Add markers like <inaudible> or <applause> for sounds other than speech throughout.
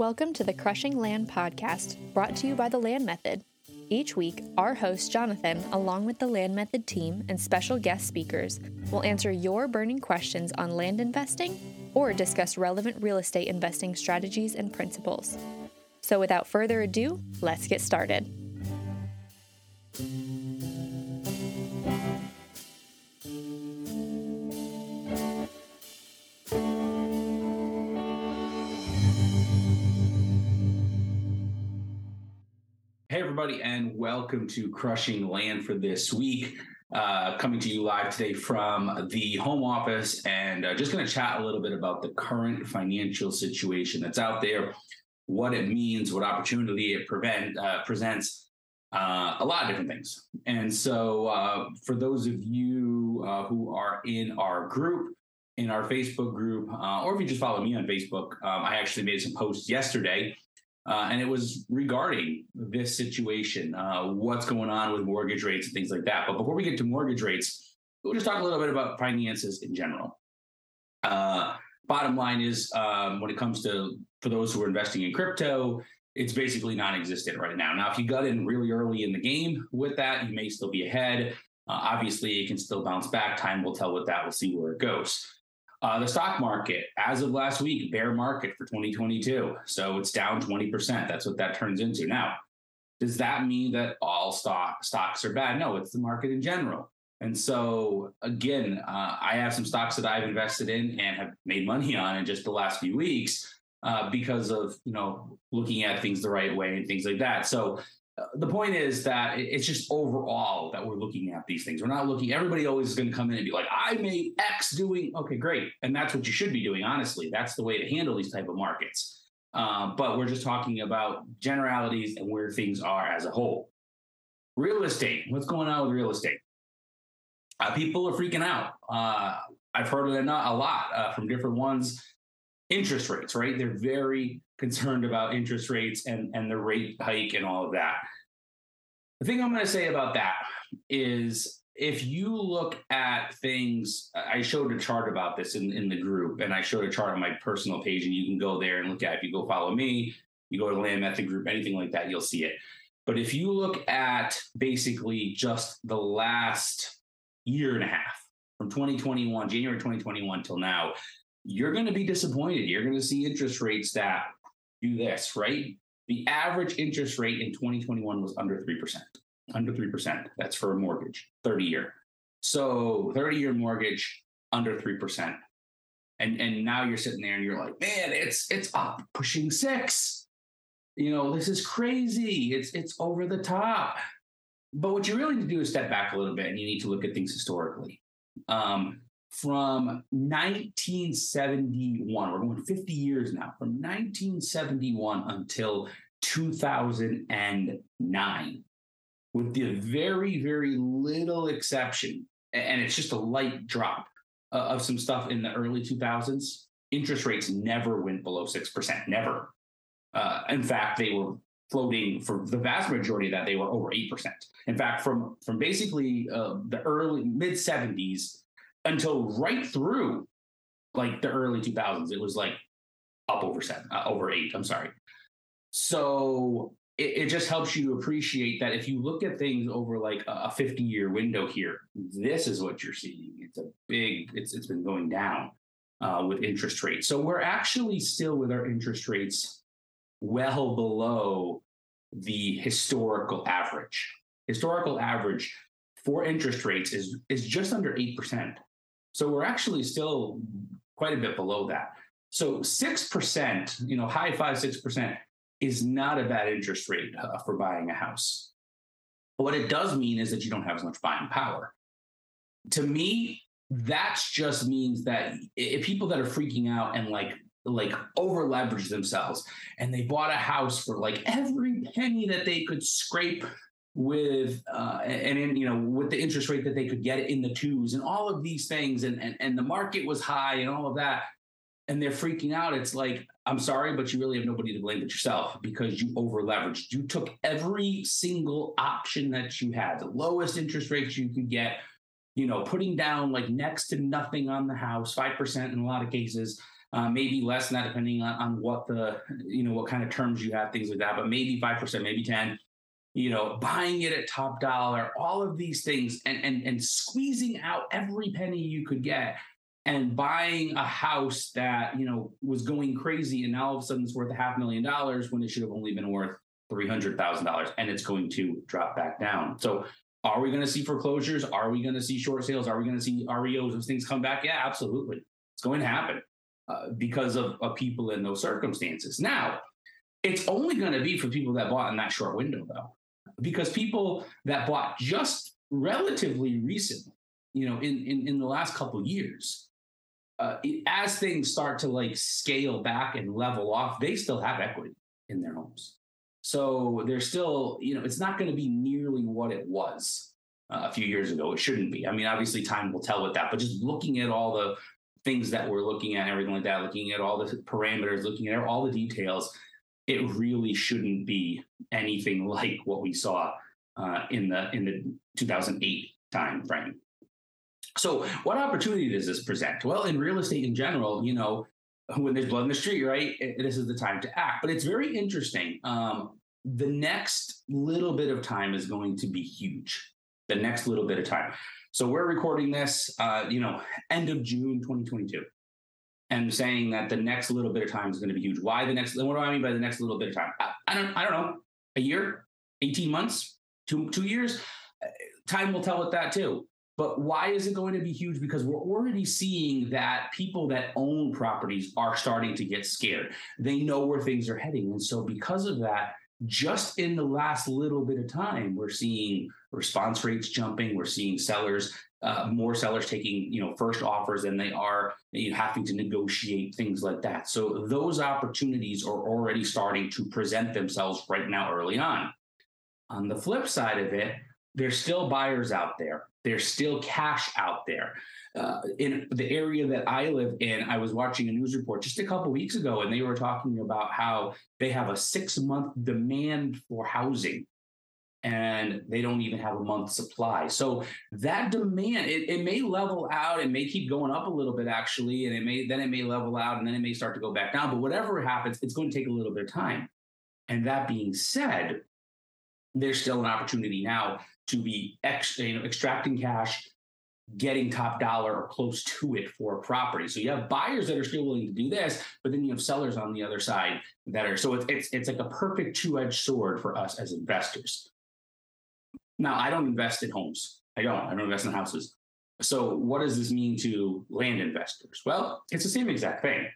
Welcome to the Crushing Land podcast, brought to you by the Land Method. Each week, our host, Jonathan, along with the Land Method team and special guest speakers, will answer your burning questions on land investing or discuss relevant real estate investing strategies and principles. So, without further ado, let's get started. Everybody, and welcome to Crushing Land for this week. Uh, coming to you live today from the home office, and uh, just going to chat a little bit about the current financial situation that's out there, what it means, what opportunity it prevent, uh, presents, uh, a lot of different things. And so, uh, for those of you uh, who are in our group, in our Facebook group, or if you just follow me on Facebook, um, I actually made some posts yesterday uh, and it was regarding this situation, uh, what's going on with mortgage rates and things like that. But before we get to mortgage rates, we'll just talk a little bit about finances in general. Uh, bottom line is, um, when it comes to for those who are investing in crypto, it's basically non-existent right now. Now, if you got in really early in the game with that, you may still be ahead. Uh, obviously, it can still bounce back. Time will tell with that. We'll see where it goes. Uh, the stock market, as of last week, bear market for 2022. So it's down 20%. That's what that turns into. Now, does that mean that all stock stocks are bad? No, it's the market in general. And so again, uh, I have some stocks that I've invested in and have made money <laughs> on in just the last few weeks uh, because of you know looking at things the right way and things like that. So the point is that it's just overall that we're looking at these things. We're not looking, everybody always is going to come in and be like, I made X doing, okay, great. And that's what you should be doing, honestly. That's the way to handle these type of markets. Um, but we're just talking about generalities and where things are as a whole. Real estate, what's going on with real estate? Uh, people are freaking out. Uh, I've heard it a lot uh, from different ones. Interest rates, right? They're very concerned about interest rates and, and the rate hike and all of that. The thing I'm going to say about that is if you look at things, I showed a chart about this in, in the group, and I showed a chart on my personal page, and you can go there and look at it. If you go follow me, you go to the Land Method Group, anything like that, you'll see it. But if you look at basically just the last year and a half, from 2021, January 2021 till now, you're going to be disappointed. You're going to see interest rates that do this, right? The average interest rate in 2021 was under 3%. Under 3%. That's for a mortgage, 30 year. So 30 year mortgage under 3%. And and now you're sitting there and you're like, man, it's it's up pushing six. You know, this is crazy. It's it's over the top. But what you really need to do is step back a little bit and you need to look at things historically. Um, from 1971. We're going 50 years now, from 1971 until 2009, with the very, very little exception, and it's just a light drop uh, of some stuff in the early 2000s. Interest rates never went below 6%, never. Uh, in fact, they were floating for the vast majority of that, they were over 8%. In fact, from, from basically uh, the early mid 70s until right through like the early 2000s. It was like up over seven, uh, over eight. I'm sorry. So it, it, just helps you appreciate that if you look at things over like a 50 year window here, this is what you're seeing. It's a big, it's, it's been going down uh, with interest rates. So we're actually still with our interest rates well below the historical average. Historical average for interest rates is, is just under 8%. So we're actually still quite a bit below that. So 6%, you know, high five, 6% is not a bad interest rate uh, for buying a house. But what it does mean is that you don't have as much buying power. To me, that just means that if people that are freaking out and like like over leverage themselves and they bought a house for like every penny that they could scrape with uh, and you know with the interest rate that they could get in the twos and all of these things and, and and the market was high and all of that. And they're freaking out. It's like i'm sorry but you really have nobody to blame but yourself because you over leveraged you took every single option that you had the lowest interest rates you could get you know, putting down like next to nothing on the house, 5% in a lot of cases, uh, maybe less than that, depending on, on what the, you know, what kind of terms you have, things like that, but maybe 5%, maybe 10, you know, buying it at top dollar, all of these things and, and, and squeezing out every penny you could get and buying a house that, you know, was going crazy and now all of a sudden it's worth a half million dollars when it should have only been worth $300,000 and it's going to drop back down. So are we going to see foreclosures? Are we going to see short sales? Are we going to see REOs? Those things come back? Yeah, absolutely. It's going to happen uh, because of, of people in those circumstances. Now, it's only going to be for people that bought in that short window, though, because people that bought just relatively recently, you know, in in, in the last couple years, uh, as things start to like scale back and level off, they still have equity in their homes. So they're still, you know, it's not going to be nearly what it was uh, a few years ago. It shouldn't be. I mean, obviously, time will tell with that, but just looking at all the things that we're looking at, everything like that, looking at all the parameters, looking at all the details, it really shouldn't be anything like what we saw uh, in the in the 2008 time frame. So, what opportunity does this present? Well, in real estate in general, you know, when there's blood in the street, right? This is the time to act. But it's very interesting. Um, the next little bit of time is going to be huge. The next little bit of time. So we're recording this, uh, you know, end of June 2022, and saying that the next little bit of time is going to be huge. Why the next? What do I mean by the next little bit of time? I, I don't. I don't know. A year, 18 months, two two years. Uh, time will tell with that too. But why is it going to be huge? Because we're already seeing that people that own properties are starting to get scared. They know where things are heading. And so, because of that, just in the last little bit of time, we're seeing response rates jumping. We're seeing sellers, uh, more sellers taking, you know, first offers than they are you know, having to negotiate things like that. So those opportunities are already starting to present themselves right now, early on. On the flip side of it, there's still buyers out there. There's still cash out there. Uh, in the area that I live in, I was watching a news report just a couple weeks ago, and they were talking about how they have a six month demand for housing and they don't even have a month supply. So that demand, it, it, may level out, it may keep going up a little bit actually, and it may then it may level out and then it may start to go back down. But whatever happens, it's going to take a little bit of time. And that being said, there's still an opportunity now to be ex, you know, extracting cash, getting top dollar or close to it for a property. So you have buyers that are still willing to do this, but then you have sellers on the other side that are so it's it's, it's like a perfect two-edged sword for us as investors. Now, I don't invest in homes. I don't. I don't invest in houses. So what does this mean to land investors? Well, it's the same exact thing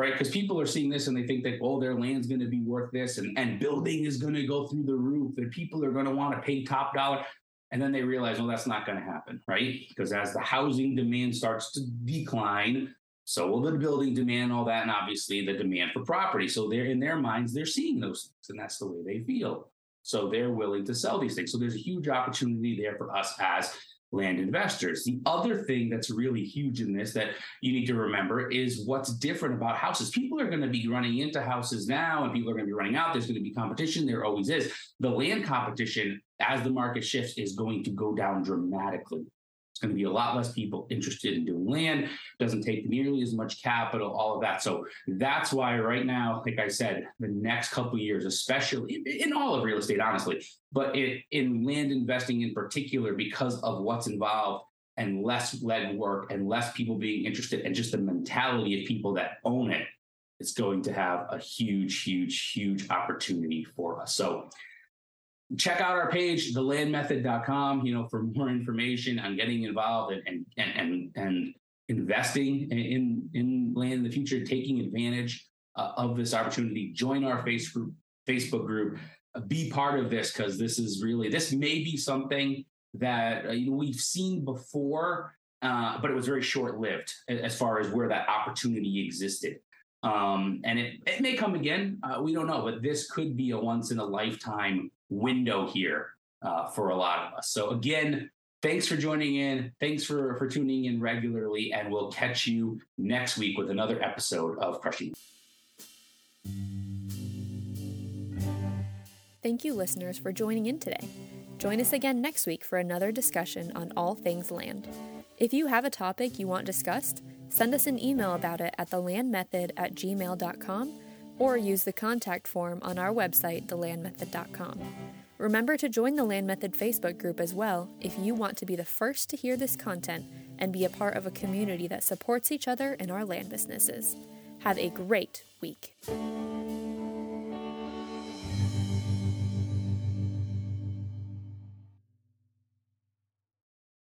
right? Because people are seeing this and they think that, oh, their land's going to be worth this and, and building is going to go through the roof and people are going to want to pay top dollar. And then they realize, well, that's not going to happen, right? Because as the housing demand starts to decline, so will the building demand, all that, and obviously the demand for property. So they're in their minds, they're seeing those things, and that's the way they feel. So they're willing to sell these things. So there's a huge opportunity there for us as land investors. The other thing that's really huge in this that you need to remember is what's different about houses. People are going to be running into houses now and people are going to be running out. There's going to be competition. There always is. The land competition, as the market shifts, is going to go down dramatically. Going to be a lot less people interested in doing land, doesn't take nearly as much capital, all of that. So that's why right now, like I said, the next couple years, especially in all of real estate, honestly, but it, in land investing in particular, because of what's involved and less lead work and less people being interested and just the mentality of people that own it, it's going to have a huge, huge, huge opportunity for us. So check out our page, thelandmethod.com, you know, for more information on getting involved and and and, and investing in in land in the future, taking advantage uh, of this opportunity. Join our face group, Facebook group. Uh, be part of this because this is really this may be something that uh, you know we've seen before, uh, but it was very short lived as far as where that opportunity existed. Um, and it, it may come again. Uh, we don't know, but this could be a once in a lifetime window here uh, for a lot of us. So again, thanks for joining in. Thanks for for tuning in regularly, and we'll catch you next week with another episode of Crushing. Thank you, listeners, for joining in today. Join us again next week for another discussion on all things land. If you have a topic you want discussed, send us an email about it at thelandmethod at gmail.com or use the contact form on our website, thelandmethod.com. Remember to join the Land Method Facebook group as well if you want to be the first to hear this content and be a part of a community that supports each other in our land businesses. Have a great week.